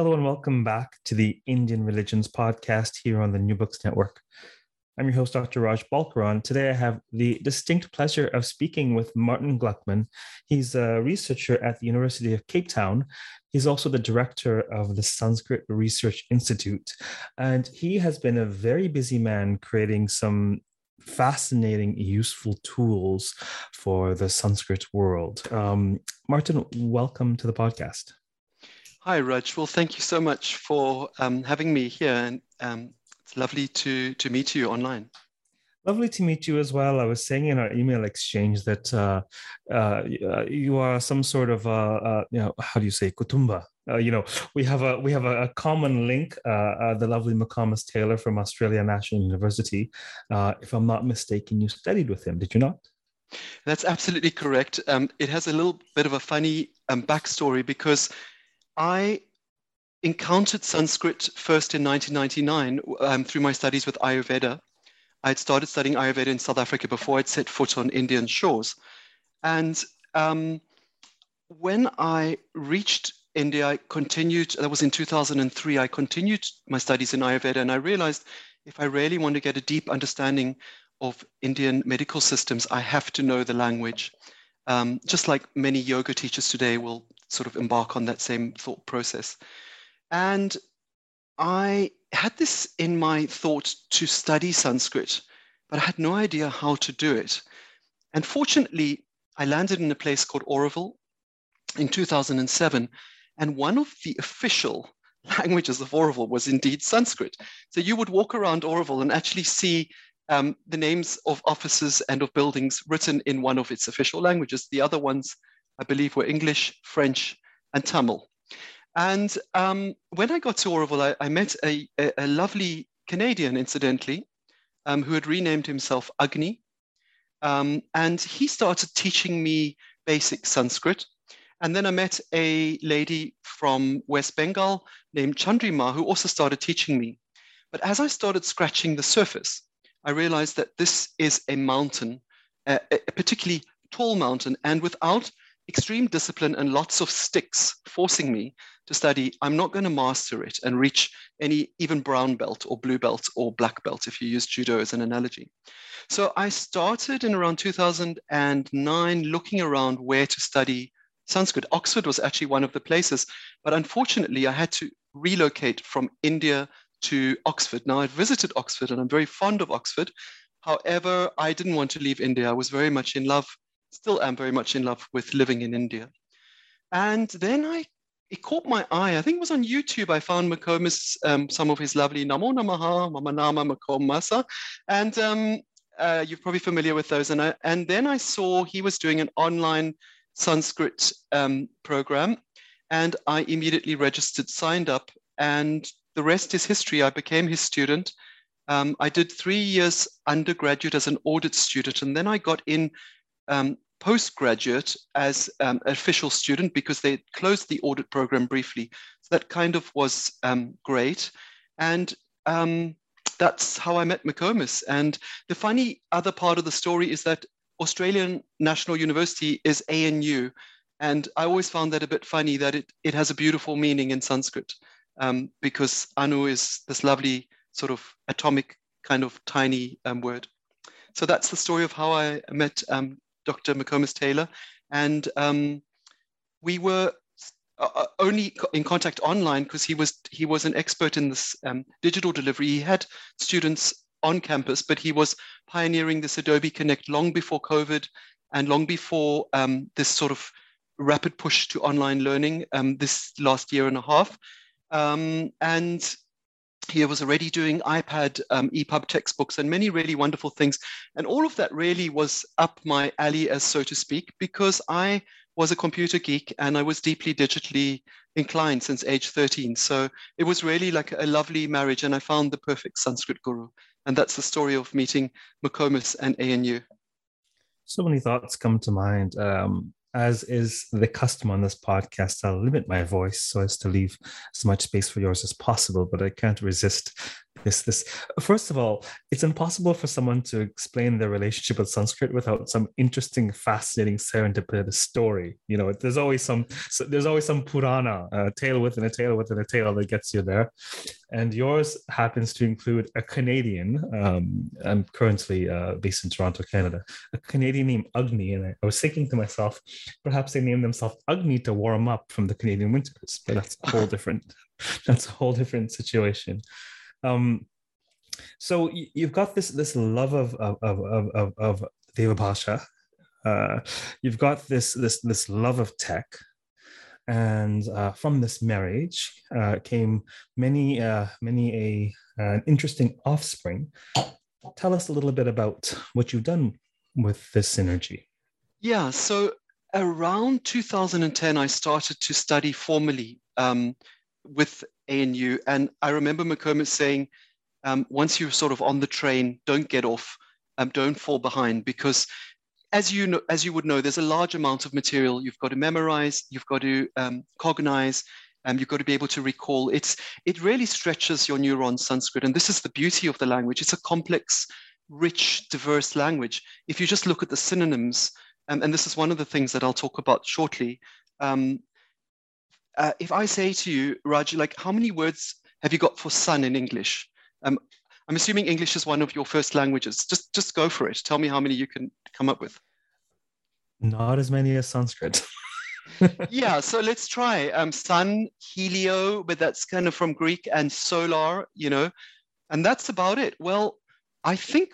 Hello and welcome back to the Indian Religions podcast here on the New Books Network. I'm your host, Dr. Raj Balkaran. Today I have the distinct pleasure of speaking with Martin Gluckman. He's a researcher at the University of Cape Town. He's also the director of the Sanskrit Research Institute. And he has been a very busy man creating some fascinating, useful tools for the Sanskrit world. Um, Martin, welcome to the podcast. Hi, Raj. Well, thank you so much for um, having me here, and um, it's lovely to to meet you online. Lovely to meet you as well. I was saying in our email exchange that uh, uh, you are some sort of uh, uh you know how do you say kutumba. Uh, you know we have a we have a, a common link. Uh, the lovely McComas Taylor from Australia National University. if I'm not mistaken, you studied with him, did you not? That's absolutely correct. Um, it has a little bit of a funny um, backstory because I encountered Sanskrit first in 1999 um, through my studies with Ayurveda. I had started studying Ayurveda in South Africa before I'd set foot on Indian shores. And um, when I reached India, I continued, that was in 2003, I continued my studies in Ayurveda and I realized if I really want to get a deep understanding of Indian medical systems, I have to know the language. Um, just like many yoga teachers today will sort of embark on that same thought process. And I had this in my thought to study Sanskrit, but I had no idea how to do it. And fortunately, I landed in a place called Auroville in 2007. And one of the official languages of Auroville was indeed Sanskrit. So you would walk around Auroville and actually see um, the names of offices and of buildings written in one of its official languages. The other ones I believe, were English, French, and Tamil. And um, when I got to Auroville, I, I met a, a, a, lovely Canadian, incidentally, um, who had renamed himself Agni. Um, and he started teaching me basic Sanskrit. And then I met a lady from West Bengal named Chandrima, who also started teaching me. But as I started scratching the surface, I realized that this is a mountain, a, a particularly tall mountain. And without extreme discipline and lots of sticks forcing me to study, I'm not going to master it and reach any even brown belt or blue belt or black belt if you use judo as an analogy. So I started in around 2009 looking around where to study Sanskrit. Oxford was actually one of the places, but unfortunately I had to relocate from India to Oxford. Now I've visited Oxford and I'm very fond of Oxford. However, I didn't want to leave India. I was very much in love still am very much in love with living in India. And then I, it caught my eye. I think it was on YouTube. I found McComas, um, some of his lovely Namo Namaha, Mama Nama Makomasa. And um, uh, you're probably familiar with those. And, I, and then I saw he was doing an online Sanskrit um, program. And I immediately registered, signed up, and the rest is history. I became his student. Um, I did three years undergraduate as an audit student, and then I got in um, postgraduate as um, official student because they closed the audit program briefly. So that kind of was um, great. And um, that's how I met McComas. And the funny other part of the story is that Australian National University is ANU. And I always found that a bit funny that it, it has a beautiful meaning in Sanskrit um, because Anu is this lovely sort of atomic kind of tiny um, word. So that's the story of how I met um, Dr. McComas Taylor, and um, we were uh, uh, only in contact online because he was he was an expert in this um, digital delivery. He had students on campus, but he was pioneering this Adobe Connect long before COVID and long before um, this sort of rapid push to online learning um, this last year and a half. Um, and he was already doing iPad um, EPUB textbooks and many really wonderful things. And all of that really was up my alley, as so to speak, because I was a computer geek and I was deeply digitally inclined since age 13. So it was really like a lovely marriage, and I found the perfect Sanskrit guru. And that's the story of meeting McComas and ANU. So many thoughts come to mind. Um, as is the custom on this podcast, I'll limit my voice so as to leave as much space for yours as possible, but I can't resist this this. First of all it's impossible for someone to explain their relationship with sanskrit without some interesting fascinating serendipitous story. You know there's always some so there's always some purana a tale within a tale within a tale that gets you there. And yours happens to include a canadian um, i'm currently uh, based in toronto canada a canadian named agni. And I, was thinking to myself perhaps they named themselves agni to warm up from the canadian winters but that's a whole different that's a whole different situation um, so you've got this this love of of of of, of Deva Bhasha. Uh, you've got this this this love of tech, and uh, from this marriage uh, came many uh, many a an interesting offspring. Tell us a little bit about what you've done with this synergy. Yeah, so around 2010, I started to study formally um, with ANU. And I remember McComas saying, um, once you're sort of on the train, don't get off, um, don't fall behind, because as you know, as you would know, there's a large amount of material you've got to memorize, you've got to um, cognize, and you've got to be able to recall. It's it really stretches your neurons, Sanskrit, and this is the beauty of the language. It's a complex, rich, diverse language. If you just look at the synonyms, um, and this is one of the things that I'll talk about shortly. Um, uh, if I say to you, Raj, like how many words have you got for sun in English? Um, I'm assuming English is one of your first languages. Just just go for it. Tell me how many you can come up with. Not as many as Sanskrit. yeah, so let's try. Um, sun, helio, but that's kind of from Greek, and solar, you know, and that's about it. Well, I think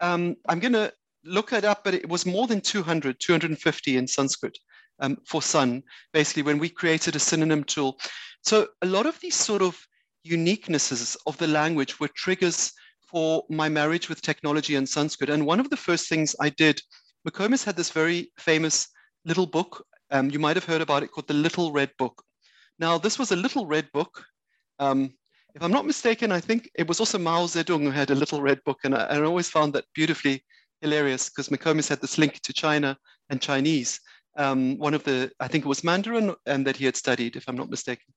um, I'm going to look it up, but it was more than 200, 250 in Sanskrit um, for sun, basically, when we created a synonym tool. So a lot of these sort of uniquenesses of the language were triggers for my marriage with technology and Sanskrit. And one of the first things I did, McComas had this very famous little book. Um, you might have heard about it called the Little Red Book. Now, this was a little red book. Um, if I'm not mistaken, I think it was also Mao Zedong who had a little red book. And I, I always found that beautifully hilarious because McComas had this link to China and Chinese um, one of the, I think it was Mandarin and that he had studied, if I'm not mistaken.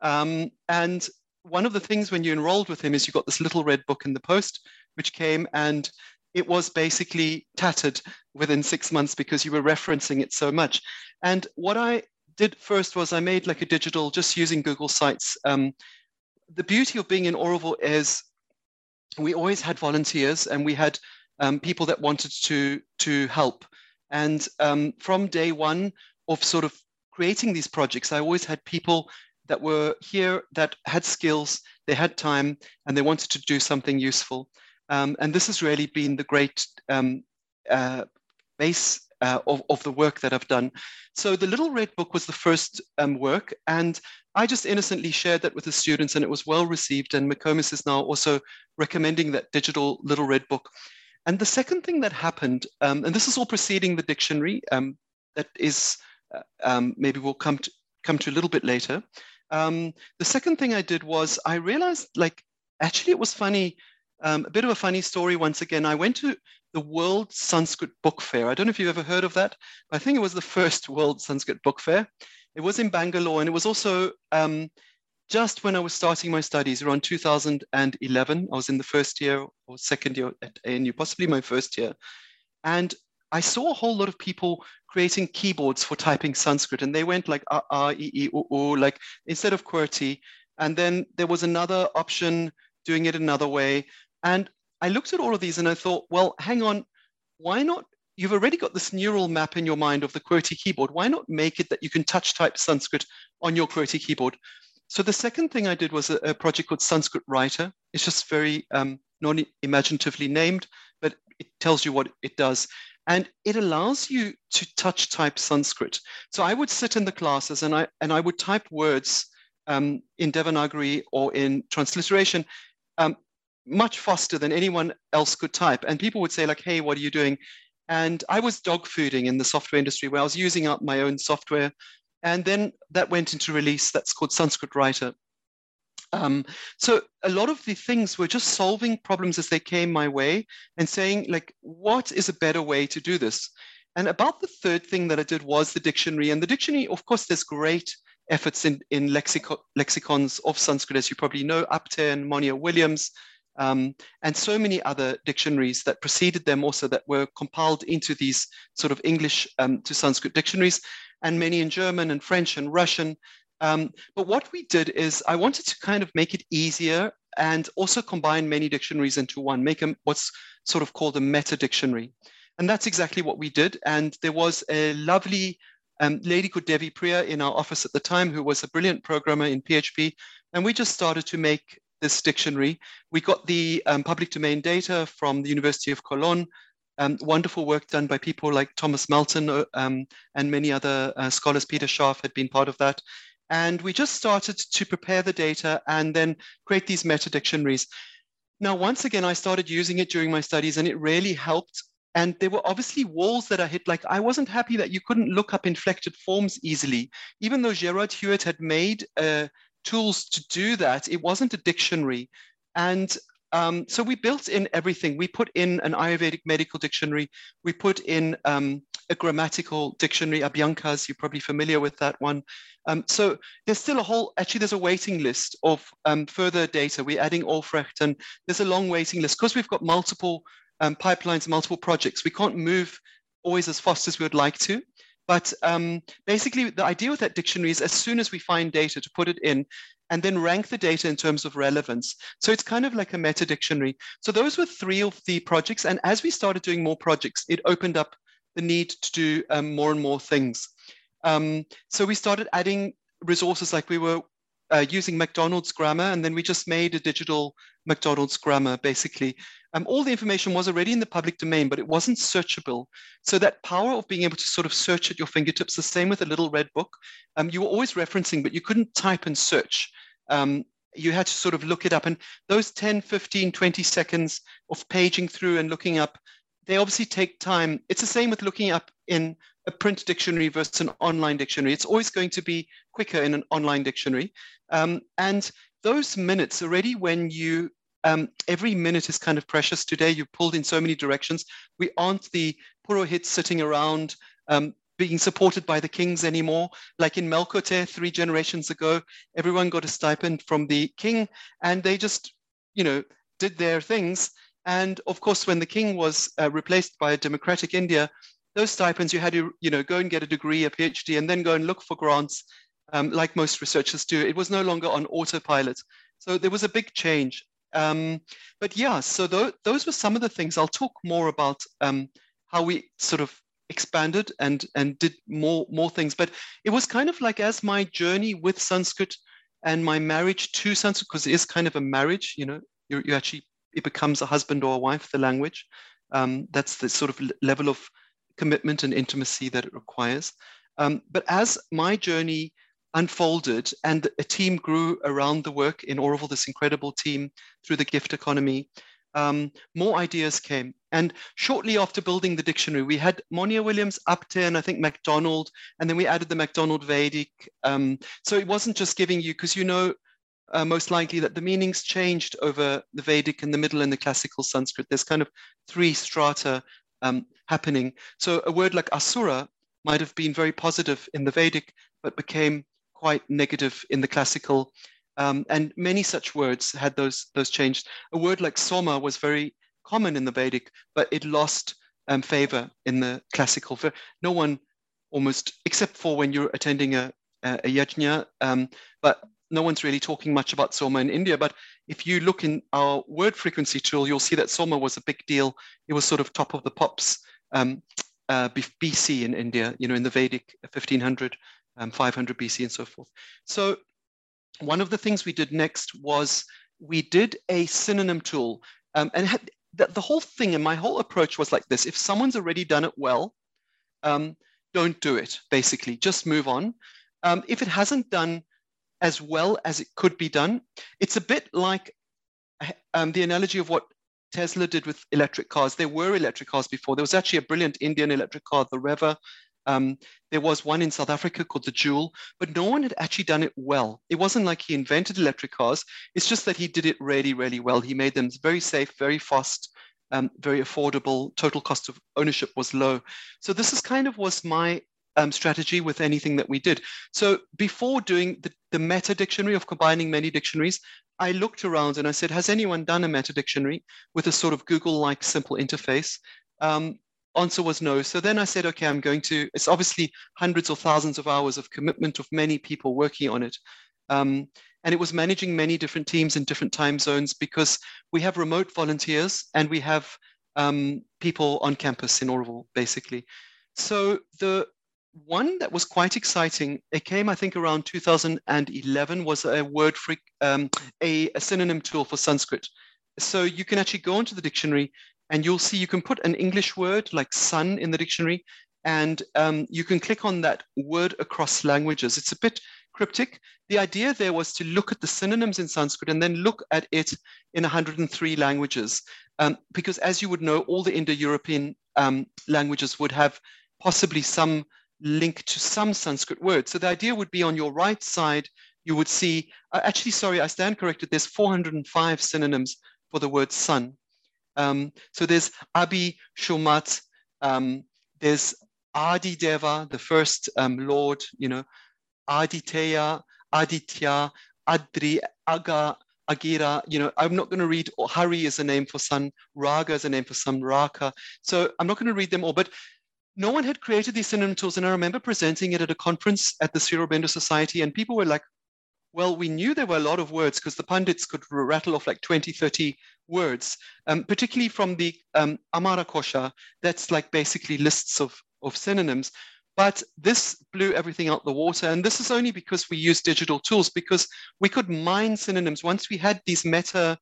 Um, and one of the things when you enrolled with him is you got this little red book in the post, which came and it was basically tattered within six months because you were referencing it so much. And what I did first was I made like a digital, just using Google Sites. Um, the beauty of being in Auroville is we always had volunteers and we had um, people that wanted to to help. And um, from day one of sort of creating these projects, I always had people that were here that had skills, they had time, and they wanted to do something useful. Um, and this has really been the great um, uh, base uh, of, of the work that I've done. So the Little Red Book was the first um, work, and I just innocently shared that with the students, and it was well received. And McComas is now also recommending that digital Little Red Book. And the second thing that happened, um, and this is all preceding the dictionary, um, that is uh, um, maybe we'll come to come to a little bit later. Um, the second thing I did was I realized, like, actually, it was funny. Um, a bit of a funny story. Once again, I went to the World Sanskrit Book Fair. I don't know if you've ever heard of that. I think it was the first World Sanskrit Book Fair. It was in Bangalore, and it was also um, just when I was starting my studies around 2011, I was in the first year or second year at ANU, possibly my first year. And I saw a whole lot of people creating keyboards for typing Sanskrit, and they went like ah, ah, e, e, u, u, like instead of QWERTY. And then there was another option doing it another way. And I looked at all of these and I thought, well, hang on, why not? You've already got this neural map in your mind of the QWERTY keyboard. Why not make it that you can touch type Sanskrit on your QWERTY keyboard? So the second thing I did was a, a project called Sanskrit Writer. It's just very um, non-imaginatively named, but it tells you what it does. And it allows you to touch type Sanskrit. So I would sit in the classes and I and I would type words um, in Devanagari or in transliteration um, much faster than anyone else could type. And people would say like, hey, what are you doing? And I was dog fooding in the software industry where I was using up my own software. And then that went into release that's called Sanskrit Writer. Um, so a lot of the things were just solving problems as they came my way and saying like, what is a better way to do this? And about the third thing that I did was the dictionary. And the dictionary, of course, there's great efforts in, in lexico- lexicons of Sanskrit, as you probably know, Apte Monier Williams, um, and so many other dictionaries that preceded them also that were compiled into these sort of English um, to Sanskrit dictionaries, and many in German and French and Russian. Um, but what we did is I wanted to kind of make it easier and also combine many dictionaries into one, make them what's sort of called a meta dictionary. And that's exactly what we did. And there was a lovely um, lady called Devi Priya in our office at the time who was a brilliant programmer in PHP. And we just started to make this dictionary. We got the um, public domain data from the University of Cologne. Um, wonderful work done by people like Thomas Malten uh, um, and many other uh, scholars. Peter Scharf had been part of that. And we just started to prepare the data and then create these meta dictionaries. Now, once again, I started using it during my studies and it really helped. And there were obviously walls that I hit. Like I wasn't happy that you couldn't look up inflected forms easily, even though Gerard Huet had made uh, tools to do that. It wasn't a dictionary. And um, so we built in everything. We put in an Ayurvedic medical dictionary. We put in um, a grammatical dictionary, Abhyankar's, you're probably familiar with that one. Um, so there's still a whole, actually there's a waiting list of um, further data. We're adding Aufrecht and there's a long waiting list because we've got multiple um, pipelines, multiple projects. We can't move always as fast as we would like to. But um, basically, the idea with that dictionary is as soon as we find data to put it in and then rank the data in terms of relevance. So it's kind of like a meta dictionary. So those were three of the projects. And as we started doing more projects, it opened up the need to do um, more and more things. Um, so we started adding resources like we were uh, using McDonald's grammar, and then we just made a digital Macdonald's grammar basically. Um, all the information was already in the public domain, but it wasn't searchable. So that power of being able to sort of search at your fingertips, the same with a little red book, um, you were always referencing, but you couldn't type and search. Um, you had to sort of look it up. And those 10, 15, 20 seconds of paging through and looking up, they obviously take time. It's the same with looking up in a print dictionary versus an online dictionary. It's always going to be quicker in an online dictionary. Um, and those minutes already when you um, every minute is kind of precious today. You're pulled in so many directions. We aren't the Purohits sitting around um, being supported by the kings anymore. Like in Melkote three generations ago, everyone got a stipend from the king and they just, you know, did their things. And of course, when the king was uh, replaced by a democratic India, those stipends you had to, you know, go and get a degree, a PhD, and then go and look for grants, um, like most researchers do. It was no longer on autopilot. So there was a big change. Um, but yeah, so th- those were some of the things. I'll talk more about um, how we sort of expanded and and did more more things. But it was kind of like as my journey with Sanskrit and my marriage to Sanskrit, because it is kind of a marriage. You know, you you actually it becomes a husband or a wife. The language. Um, that's the sort of level of commitment and intimacy that it requires. Um, but as my journey unfolded and a team grew around the work in Auroville, this incredible team through the gift economy. Um, more ideas came. And shortly after building the dictionary, we had Monier Williams, Upton, I think MacDonald, and then we added the MacDonald Vedic. Um, so it wasn't just giving you, because you know uh, most likely that the meanings changed over the Vedic and the Middle and the Classical Sanskrit. There's kind of three strata um, happening. So a word like Asura might have been very positive in the Vedic, but became quite negative in the classical. Um, and many such words had those, those changed. A word like soma was very common in the Vedic, but it lost um, favor in the classical. No one almost, except for when you're attending a, a, a yajna, um, but no one's really talking much about Soma in India. But if you look in our word frequency tool, you'll see that Soma was a big deal. It was sort of top of the pops um, uh, BC in India, you know, in the Vedic 1500 um, 500 BC and so forth. So one of the things we did next was we did a synonym tool. Um, and had, the, the, whole thing and my whole approach was like this. If someone's already done it well, um, don't do it, basically. Just move on. Um, if it hasn't done as well as it could be done. It's a bit like um, the analogy of what Tesla did with electric cars. There were electric cars before. There was actually a brilliant Indian electric car, the Reva. Um, there was one in South Africa called the Joule, but no one had actually done it well. It wasn't like he invented electric cars. It's just that he did it really, really well. He made them very safe, very fast, um, very affordable. Total cost of ownership was low. So this is kind of was my um, strategy with anything that we did. So before doing the, the meta dictionary of combining many dictionaries, I looked around and I said, has anyone done a meta dictionary with a sort of Google-like simple interface? Um, answer was no. So then I said, okay, I'm going to, it's obviously hundreds or thousands of hours of commitment of many people working on it. Um, and it was managing many different teams in different time zones because we have remote volunteers and we have um, people on campus in Auroville, basically. So the one that was quite exciting, it came, I think, around 2011, was a word freak, um, a, a synonym tool for Sanskrit. So you can actually go into the dictionary and you'll see you can put an English word like sun in the dictionary, and um, you can click on that word across languages. It's a bit cryptic. The idea there was to look at the synonyms in Sanskrit and then look at it in 103 languages. Um, because as you would know, all the Indo-European um, languages would have possibly some link to some Sanskrit word. So the idea would be on your right side, you would see, uh, actually, sorry, I stand corrected, there's 405 synonyms for the word sun. Um, so there's Abi Shumat, um, there's Adi Deva, the first um, Lord, you know, Aditya, Aditya, Adri, Aga, Agira, you know, I'm not going to read, Hari is a name for sun, Raga is a name for sun, Raka. So I'm not going to read them all, but no one had created these synonym tools. And I remember presenting it at a conference at the Sri Aurobindo Society, and people were like, well, we knew there were a lot of words because the pundits could rattle off like 20, 30 words, um, particularly from the um, Amara Kosha. That's like basically lists of, of synonyms. But this blew everything out the water. And this is only because we use digital tools, because we could mine synonyms. Once we had these meta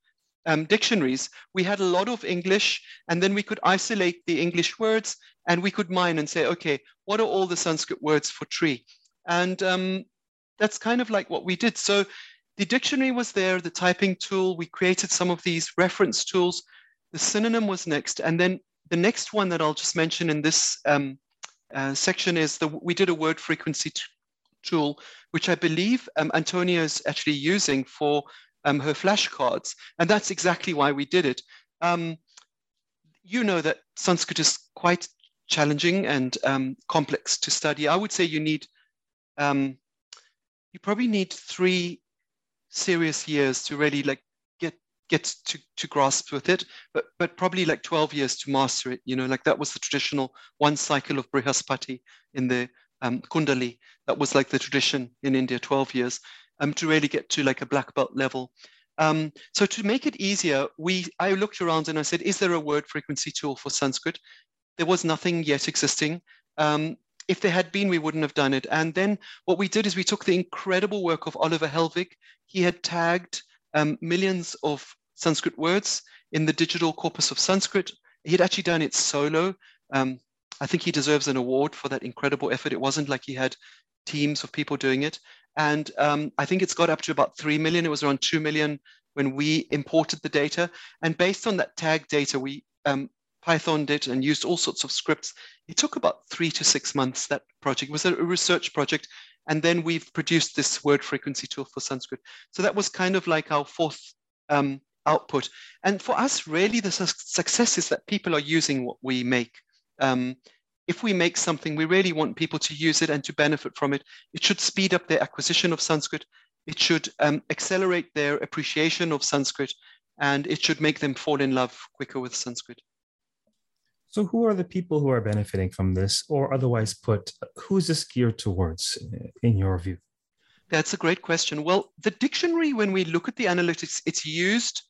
um, dictionaries, we had a lot of English, and then we could isolate the English words and we could mine and say, okay, what are all the Sanskrit words for tree? And um, that's kind of like what we did. So the dictionary was there, the typing tool, we created some of these reference tools. The synonym was next. And then the next one that I'll just mention in this um, uh, section is the we did a word frequency tool, which I believe um, Antonia is actually using for um, her flashcards. And that's exactly why we did it. Um, you know that Sanskrit is quite challenging and um, complex to study. I would say you need, um, you probably need three serious years to really like get get to, to grasp with it, but but probably like 12 years to master it. You know, like that was the traditional one cycle of Brihaspati in the um, Kundali. That was like the tradition in India, 12 years um, to really get to like a black belt level. Um, so to make it easier, we I looked around and I said, is there a word frequency tool for Sanskrit? There was nothing yet existing. Um, if there had been, we wouldn't have done it. And then what we did is we took the incredible work of Oliver Hellwig. He had tagged um, millions of Sanskrit words in the digital corpus of Sanskrit. He had actually done it solo. Um, I think he deserves an award for that incredible effort. It wasn't like he had teams of people doing it. And um, I think it's got up to about 3 million. It was around 2 million when we imported the data. And based on that tag data, we um, Pythoned it and used all sorts of scripts. It took about three to six months, that project. It was a research project. And then we've produced this word frequency tool for Sanskrit. So that was kind of like our fourth um, output. And for us, really, the su success is that people are using what we make. Um, if we make something, we really want people to use it and to benefit from it. It should speed up their acquisition of Sanskrit. It should um, accelerate their appreciation of Sanskrit, and it should make them fall in love quicker with Sanskrit. So, who are the people who are benefiting from this, or otherwise put, who's this geared towards, in your view? That's a great question. Well, the dictionary, when we look at the analytics, it's used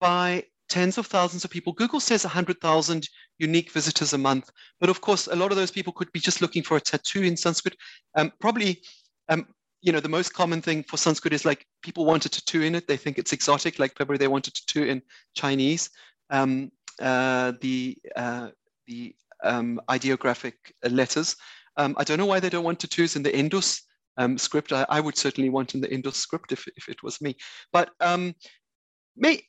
by tens of thousands of people. Google says 100,000 unique visitors a month. But of course, a lot of those people could be just looking for a tattoo in Sanskrit. Um, probably, um, you know, the most common thing for Sanskrit is like people want a tattoo in it. They think it's exotic, like probably they want a tattoo in Chinese. Um, uh, the uh, the um, ideographic letters. Um, I don't know why they don't want tattoos in the Indus um, script. I, I, would certainly want in the Indus script if, if it was me. But um, may,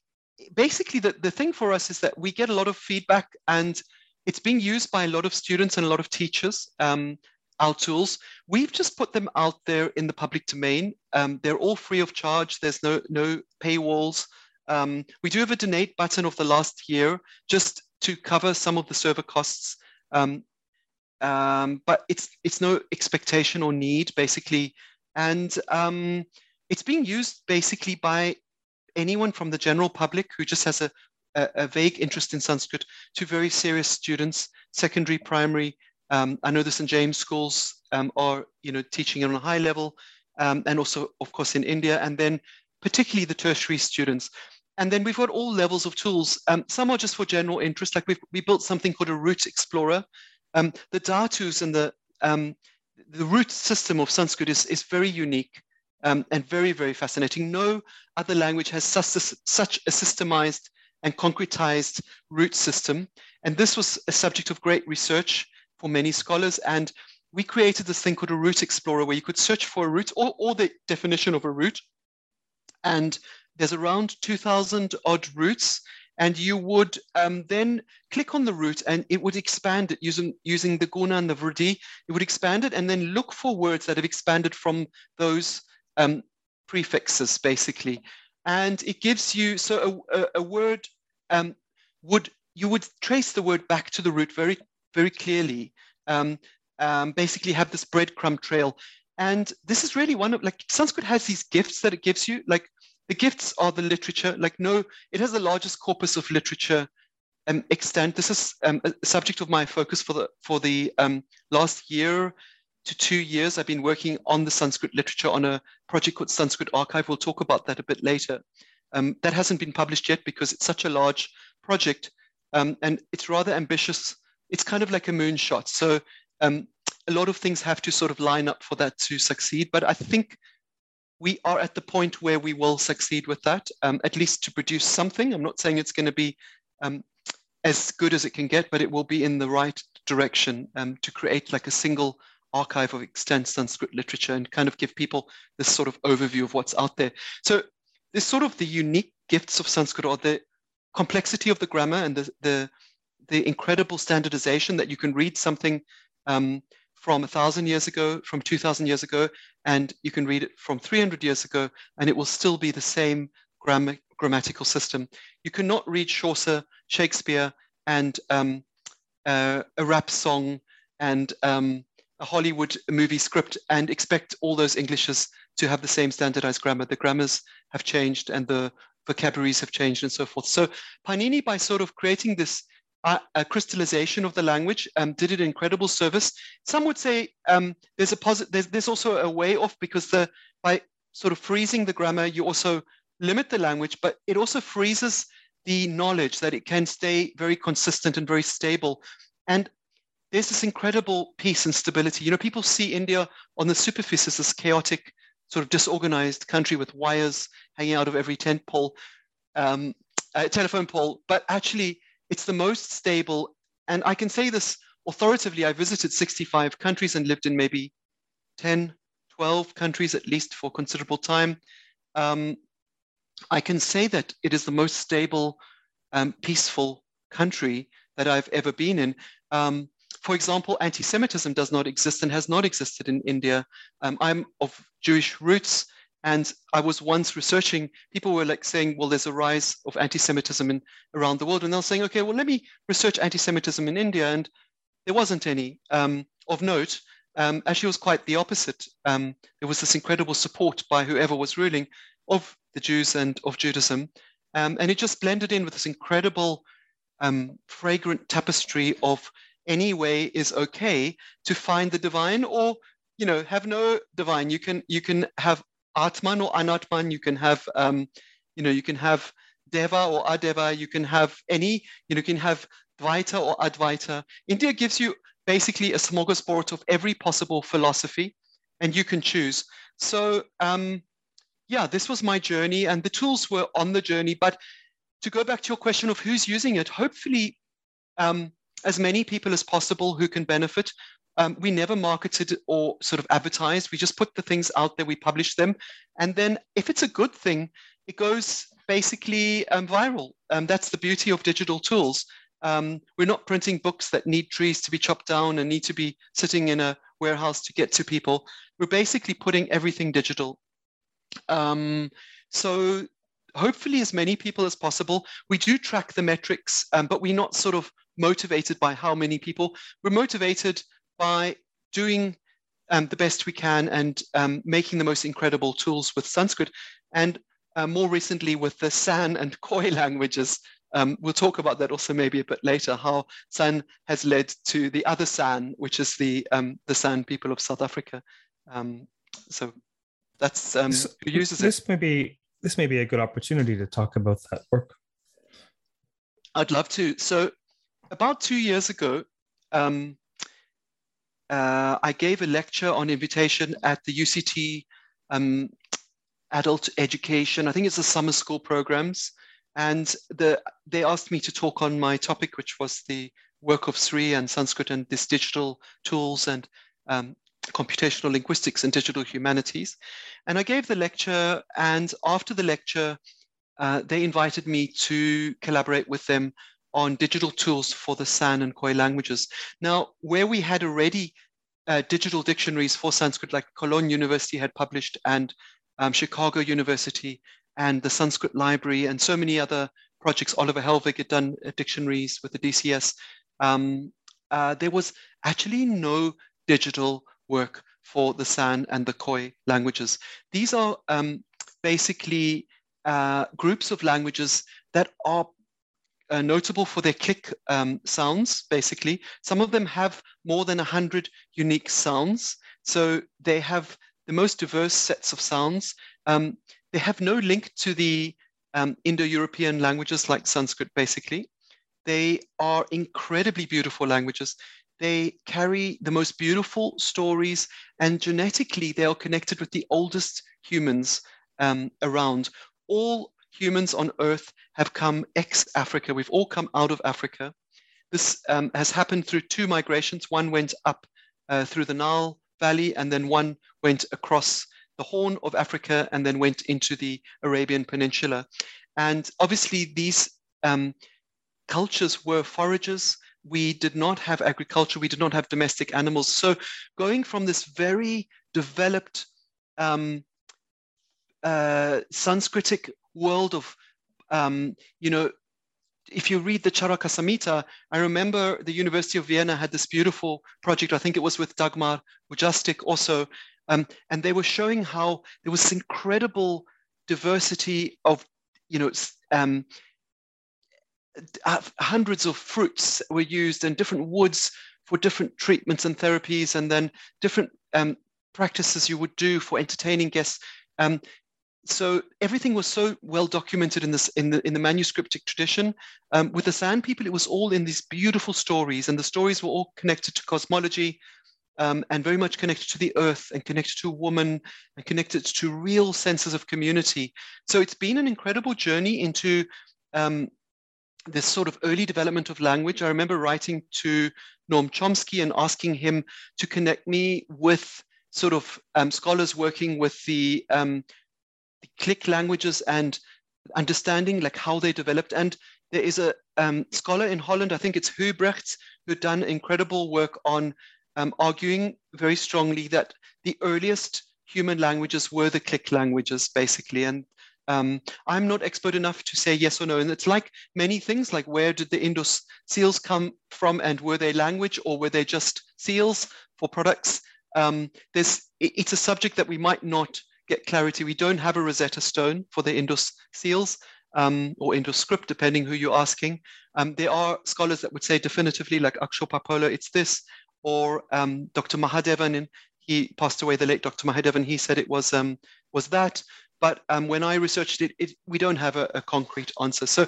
basically, the, the thing for us is that we get a lot of feedback and it's being used by a lot of students and a lot of teachers. Um, our tools. We've just put them out there in the public domain. Um, they're all free of charge. There's no no paywalls. Um, we do have a donate button of the last year just to cover some of the server costs, um, um but it's it's no expectation or need basically, and um, it's being used basically by anyone from the general public who just has a, a, a vague interest in Sanskrit to very serious students, secondary, primary, um, I know the St. James schools um, are, you know, teaching it on a high level, and also, of course, in India, and then particularly the tertiary students. And then we've got all levels of tools. Um, some are just for general interest, like we've we built something called a root explorer. Um, the Dhatus and the um, the root system of Sanskrit is, is very unique and very, very fascinating. No other language has such a, such a systemized and concretized root system. And this was a subject of great research for many scholars. And we created this thing called a root explorer where you could search for a root or, or the definition of a root. And there's around 2000 odd roots. And you would um, then click on the root and it would expand it using, using the guna and the vriddhi. It would expand it and then look for words that have expanded from those um, prefixes, basically. And it gives you, so a, a, a word um, would, you would trace the word back to the root very very clearly um, um, basically have this breadcrumb trail. And this is really one of like Sanskrit has these gifts that it gives you. Like the gifts are the literature. Like no, it has the largest corpus of literature um, extent. This is um, a subject of my focus for the for the um, last year to two years. I've been working on the Sanskrit literature on a project called Sanskrit Archive. We'll talk about that a bit later. Um, that hasn't been published yet because it's such a large project um, and it's rather ambitious it's kind of like a moonshot. So um, a lot of things have to sort of line up for that to succeed. But I think we are at the point where we will succeed with that, um, at least to produce something. I'm not saying it's going to be um, as good as it can get, but it will be in the right direction um, to create like a single archive of extant Sanskrit literature and kind of give people this sort of overview of what's out there. So this sort of the unique gifts of Sanskrit or the complexity of the grammar and the, the the incredible standardization that you can read something um, from a thousand years ago, from 2000 years ago, and you can read it from 300 years ago, and it will still be the same gram- grammatical system. You cannot read Chaucer, Shakespeare, and um, uh, a rap song and um, a Hollywood movie script and expect all those Englishes to have the same standardized grammar. The grammars have changed and the vocabularies have changed and so forth. So Panini, by sort of creating this a crystallization of the language, um, did an incredible service. Some would say um, there's a. There's, there's also a way off because the by sort of freezing the grammar, you also limit the language, but it also freezes the knowledge that it can stay very consistent and very stable. And there's this incredible peace and stability. You know, people see India on the superficie as this chaotic, sort of disorganized country with wires hanging out of every tent pole, um, uh, telephone pole, but actually it's the most stable. And I can say this authoritatively. I visited 65 countries and lived in maybe 10, 12 countries at least for considerable time. Um, I can say that it is the most stable, um, peaceful country that I've ever been in. Um, for example, anti Semitism does not exist and has not existed in India. Um, I'm of Jewish roots. And I was once researching, people were like saying, well, there's a rise of anti-Semitism in, around the world. And I was saying, okay, well, let me research anti-Semitism in India. And there wasn't any um, of note. Um, actually, it was quite the opposite. Um, there was this incredible support by whoever was ruling of the Jews and of Judaism. Um, and it just blended in with this incredible, um, fragrant tapestry of any way is okay to find the divine or you know have no divine you can you can have Atman or Anatman. You can have, um, you know, you can have Deva or Adeva. You can have any, you know, you can have Dvaita or Advaita. India gives you basically a smorgasbord of every possible philosophy, and you can choose. So, um, yeah, this was my journey, and the tools were on the journey. But to go back to your question of who's using it, hopefully, um, as many people as possible who can benefit. Um, we never marketed or sort of advertised. We just put the things out there, we publish them. And then if it's a good thing, it goes basically um, viral. Um, that's the beauty of digital tools. Um, we're not printing books that need trees to be chopped down and need to be sitting in a warehouse to get to people. We're basically putting everything digital. Um, so hopefully as many people as possible. We do track the metrics, um, but we're not sort of motivated by how many people. We're motivated by doing um, the best we can and um, making the most incredible tools with Sanskrit. And uh, more recently with the San and Khoi languages. Um, we'll talk about that also maybe a bit later, how San has led to the other San, which is the, um, the San people of South Africa. Um, so that's um, who uses this it. May be, this may be a good opportunity to talk about that work. I'd love to. So about two years ago, um, uh, I gave a lecture on invitation at the UCT um, adult education. I think it's the summer school programs. And the, they asked me to talk on my topic, which was the work of Sri and Sanskrit and this digital tools and um, computational linguistics and digital humanities. And I gave the lecture, and after the lecture, uh, they invited me to collaborate with them on digital tools for the San and Khoi languages. Now, where we had already uh, digital dictionaries for Sanskrit, like Cologne University had published, and um, Chicago University, and the Sanskrit Library, and so many other projects. Oliver Hellwig had done uh, dictionaries with the DCS. Um, uh, there was actually no digital work for the San and the Khoi languages. These are um, basically uh, groups of languages that are uh, notable for their click um, sounds, basically. Some of them have more than 100 unique sounds. So they have the most diverse sets of sounds. Um, they have no link to the um, Indo-European languages like Sanskrit, basically. They are incredibly beautiful languages. They carry the most beautiful stories, and genetically, they are connected with the oldest humans um, around. All humans on Earth have come ex-Africa. We've all come out of Africa. This um, has happened through two migrations. One went up uh, through the Nile Valley, and then one went across the Horn of Africa and then went into the Arabian Peninsula. And obviously, these um, cultures were foragers. We did not have agriculture. We did not have domestic animals. So, going from this very developed um, uh, Sanskritic world of, um, you know, if you read the Charaka Samhita, I remember the University of Vienna had this beautiful project. I think it was with Dagmar Wujastyk also. Um, and they were showing how there was incredible diversity of, you know, um, hundreds of fruits were used and different woods for different treatments and therapies, and then different um, practices you would do for entertaining guests. Um, so everything was so well documented in this in the in the manuscriptic tradition. Um, with the San people, it was all in these beautiful stories, and the stories were all connected to cosmology, um, and very much connected to the earth, and connected to woman, and connected to real senses of community. So it's been an incredible journey into um, this sort of early development of language. I remember writing to Noam Chomsky and asking him to connect me with sort of um, scholars working with the um, click languages and understanding like how they developed. And there is a um, scholar in Holland, I think it's Huybregts, who done incredible work on um, arguing very strongly that the earliest human languages were the click languages, basically. And um, I'm not expert enough to say yes or no. And it's like many things, like where did the Indus seals come from and were they language or were they just seals for products? Um, there's, it's a subject that we might not get clarity. We don't have a Rosetta Stone for the Indus seals um, or Indus script, depending who you're asking. Um, there are scholars that would say definitively, like Asko it's this, or um, Dr. Mahadevan, and he passed away, the late Dr. Mahadevan, he said it was, um, was that. But um, when I researched it, it, we don't have a, a concrete answer. So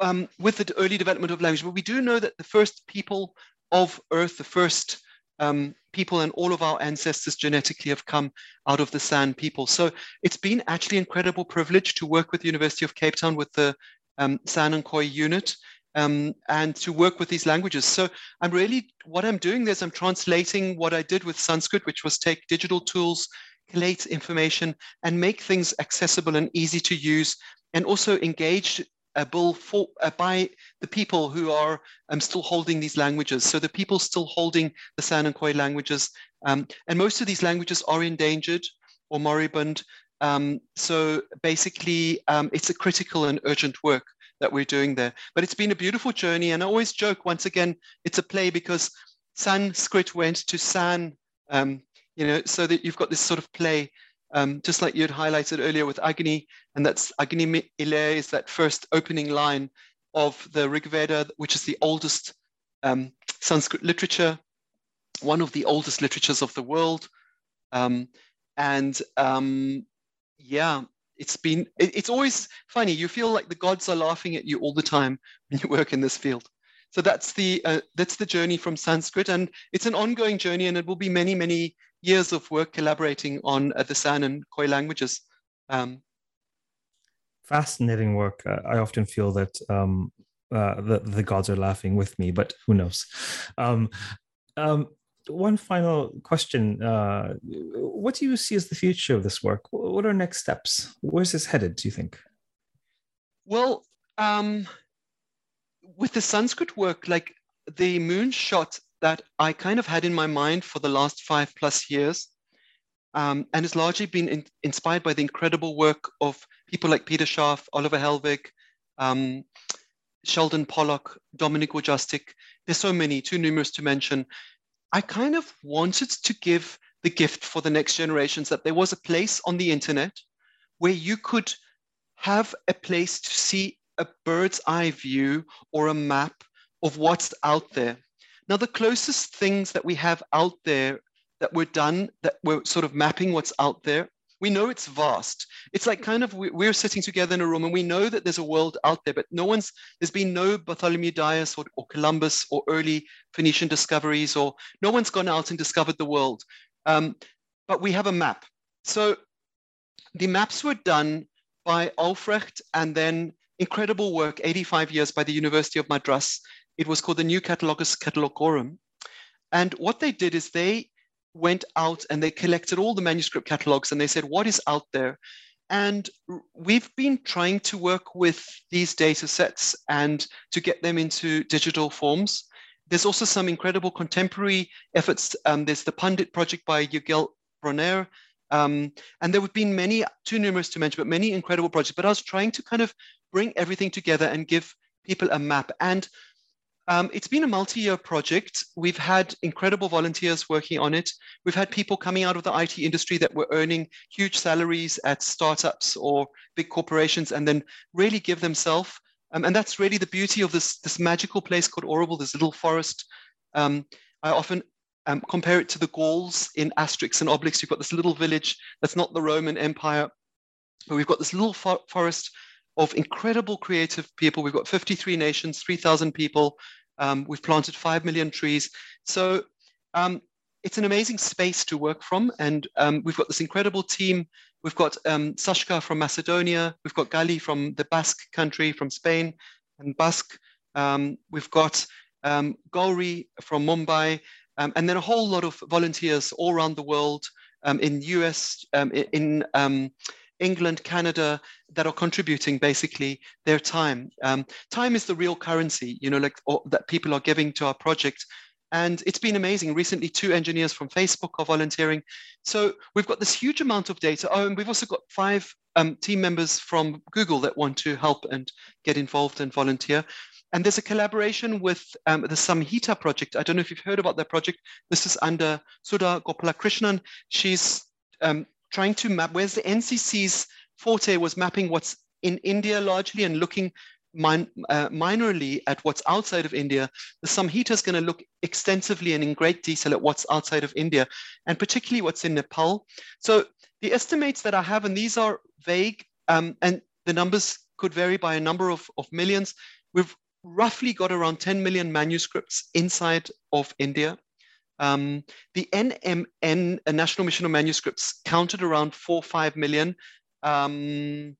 um, with the early development of language, but we do know that the first people of Earth, the first um, people and all of our ancestors genetically have come out of the San people. So it's been actually incredible privilege to work with the University of Cape Town with the um, San and Khoi unit. um, and to work with these languages. So I'm really, what I'm doing is I'm translating what I did with Sanskrit, which was take digital tools, collate information, and make things accessible and easy to use, and also engage a bill for, uh, by the people who are um, still holding these languages. So the people still holding the San and Khoi languages. Um, and most of these languages are endangered or moribund. Um, so basically, um, it's a critical and urgent work that we're doing there. But it's been a beautiful journey. And I always joke, once again, it's a play because Sanskrit went to San, um, you know, so that you've got this sort of play, um, just like you had highlighted earlier with Agni, and that's Agni Ile is that first opening line of the Rig Veda, which is the oldest um, Sanskrit literature, one of the oldest literatures of the world. Um, and um, yeah, it's been it, it's always funny you feel like the gods are laughing at you all the time when you work in this field so that's the uh, that's the journey from sanskrit and it's an ongoing journey and it will be many many years of work collaborating on uh, the san and khoi languages um, fascinating work uh, i often feel that um, uh, the, the gods are laughing with me but who knows um, um one final question. Uh, what do you see as the future of this work? What are next steps? Where's this headed, do you think? Well, um, with the Sanskrit work, like the moonshot that I kind of had in my mind for the last five plus years, um, and has largely been in, inspired by the incredible work of people like Peter Scharf, Oliver Hellwig, um, Sheldon Pollock, Dominik Wujastyk. There's so many, too numerous to mention. I kind of wanted to give the gift for the next generations that there was a place on the internet where you could have a place to see a bird's eye view or a map of what's out there. Now, the closest things that we have out there that were done, that were sort of mapping what's out there, we know it's vast. It's like kind of we're sitting together in a room and we know that there's a world out there, but no one's there's been no Bartholomew Dias or, or Columbus or early Phoenician discoveries, or no one's gone out and discovered the world. Um, but we have a map. So the maps were done by Aufrecht and then incredible work, 85 years by the University of Madras. It was called the New Catalogus Catalogorum. And what they did is they went out and they collected all the manuscript catalogs and they said, what is out there? And we've been trying to work with these data sets and to get them into digital forms. There's also some incredible contemporary efforts. Um, there's the Pandit project by Yigal Bronner. Um, and there have been many, too numerous to mention, but many incredible projects. But I was trying to kind of bring everything together and give people a map. And um, it's been a multi-year project. We've had incredible volunteers working on it. We've had people coming out of the IT industry that were earning huge salaries at startups or big corporations and then really give themselves. Um, and that's really the beauty of this, this magical place called Auroville, this little forest. Um, I often um, compare it to the Gauls in Asterix and Obelix. You've got this little village that's not the Roman Empire, but we've got this little fo- forest of incredible creative people. We've got 53 nations, 3,000 people. Um, we've planted 5 million trees. So um, it's an amazing space to work from. And um, we've got this incredible team. We've got um, Sashka from Macedonia. We've got Gali from the Basque country, from Spain and Basque. Um, we've got um, Gauri from Mumbai. and then a whole lot of volunteers all around the world in US, in England, Canada, that are contributing basically their time. Um, time is the real currency, you know, like that people are giving to our project. And it's been amazing. Recently, two engineers from Facebook are volunteering. So we've got this huge amount of data. Oh, and we've also got five um, team members from Google that want to help and get involved and volunteer. And there's a collaboration with um, the Samhita project. I don't know if you've heard about that project. This is under Sudha Gopalakrishnan. She's um, trying to map, whereas the NCC's forte was mapping what's in India largely and looking min, uh, minorly at what's outside of India, the Samhita is going to look extensively and in great detail at what's outside of India, and particularly what's in Nepal. So the estimates that I have, and these are vague, um, and the numbers could vary by a number of, of millions. We've roughly got around 10 million manuscripts inside of India. Um, the NMN, National Mission of Manuscripts, counted around four, or five million um,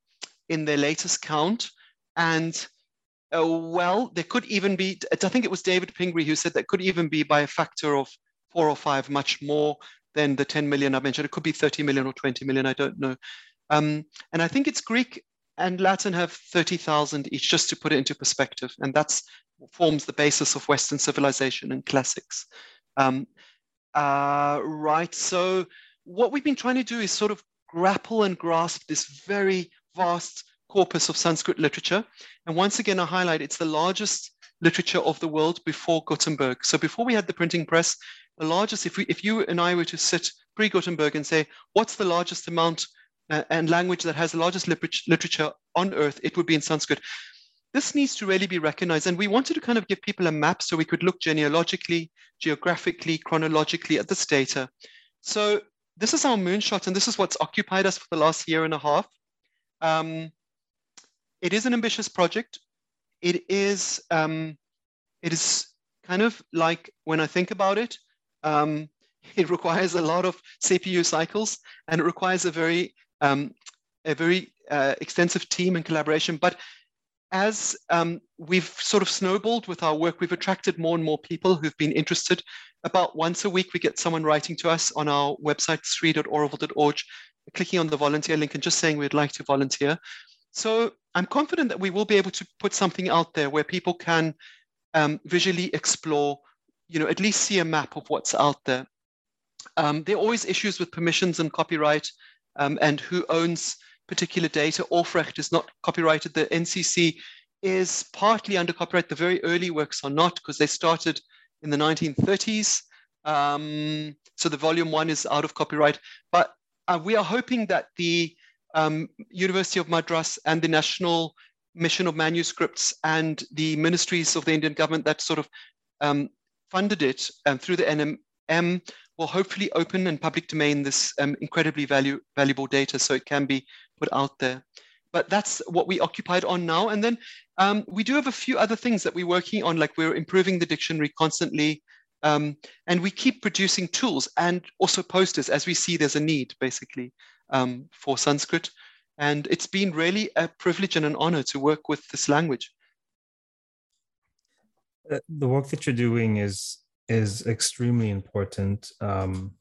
in their latest count. And uh, well, there could even be, I think it was David Pingree who said that could even be by a factor of four or five much more than the 10 million I mentioned. It could be 30 million or 20 million, I don't know. Um, and I think it's Greek and Latin have 30,000 each, just to put it into perspective. And that's forms the basis of Western civilization and classics. Um, uh, right. So what we've been trying to do is sort of grapple and grasp this very vast corpus of Sanskrit literature. And once again, I highlight it's the largest literature of the world before Gutenberg. So before we had the printing press, the largest, if, we, if you and I were to sit pre-Gutenberg and say, what's the largest amount uh, and language that has the largest literature on earth, it would be in Sanskrit. This needs to really be recognized. And we wanted to kind of give people a map so we could look genealogically, geographically, chronologically at this data. So this is our moonshot, and this is what's occupied us for the last year and a half. Um, it is an ambitious project. It is um, it is kind of like when I think about it, um, it requires a lot of CPU cycles and it requires a very um, a very uh, extensive team and collaboration. But as um, we've sort of snowballed with our work, we've attracted more and more people who've been interested. About once a week, we get someone writing to us on our website, sri.auroville.org, clicking on the volunteer link and just saying we'd like to volunteer. So I'm confident that we will be able to put something out there where people can um, visually explore, you know, at least see a map of what's out there. Um, there are always issues with permissions and copyright um, and who owns particular data. Aufrecht is not copyrighted. The NCC is partly under copyright. The very early works are not because they started in the 1930s. Um, so the volume one is out of copyright. But uh, we are hoping that the um, University of Madras and the National Mission of Manuscripts and the ministries of the Indian government that sort of um, funded it um, through the NMM will hopefully open and public domain this um, incredibly value, valuable data so it can be put out there. But that's what we occupied on now. And then um, we do have a few other things that we're working on, like we're improving the dictionary constantly. Um, and we keep producing tools and also posters as we see there's a need, basically um, for Sanskrit. And it's been really a privilege and an honor to work with this language. Uh, the work that you're doing is is extremely important. Um,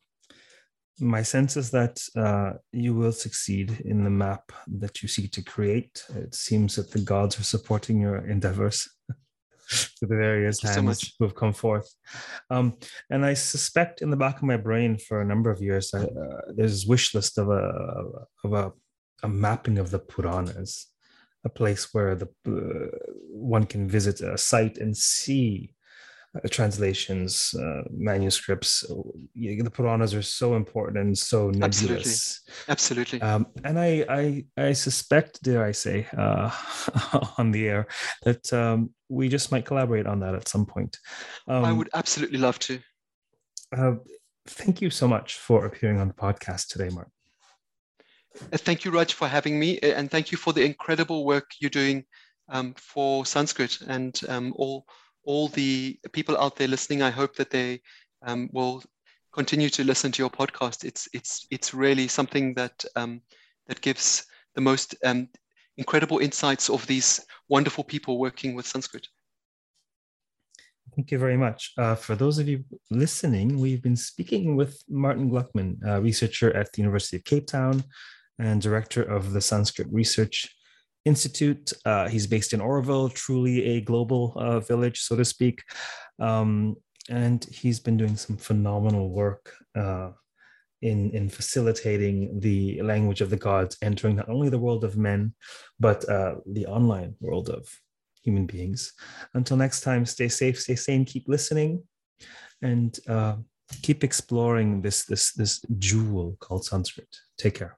my sense is that uh, you will succeed in the map that you seek to create. It seems that the gods are supporting your endeavors to the various hands so who have come forth. Um, and I suspect in the back of my brain for a number of years, uh, there's this wish list of a of a, a mapping of the Puranas, a place where the uh, one can visit a site and see translations, uh, manuscripts. The Puranas are so important and so nebulous. Absolutely. Absolutely. Um, and I, I, I suspect, dare I say, uh, on the air, that um, we just might collaborate on that at some point. Um, I would absolutely love to. Uh, thank you so much for appearing on the podcast today, Mark. Uh, thank you, Raj, for having me, and thank you for the incredible work you're doing um, for Sanskrit and um, all all the people out there listening, I hope that they um, will continue to listen to your podcast. It's it's it's really something that um, that gives the most um, incredible insights of these wonderful people working with Sanskrit. Thank you very much. Uh, for those of you listening, we've been speaking with Martin Gluckman, a researcher at the University of Cape Town and director of the Sanskrit Research Institute. Uh, he's based in Auroville, truly a global uh, village, so to speak. Um, and he's been doing some phenomenal work uh, in, in facilitating the language of the gods, entering not only the world of men, but uh, the online world of human beings. Until next time, stay safe, stay sane, keep listening, and uh, keep exploring this, this, this jewel called Sanskrit. Take care.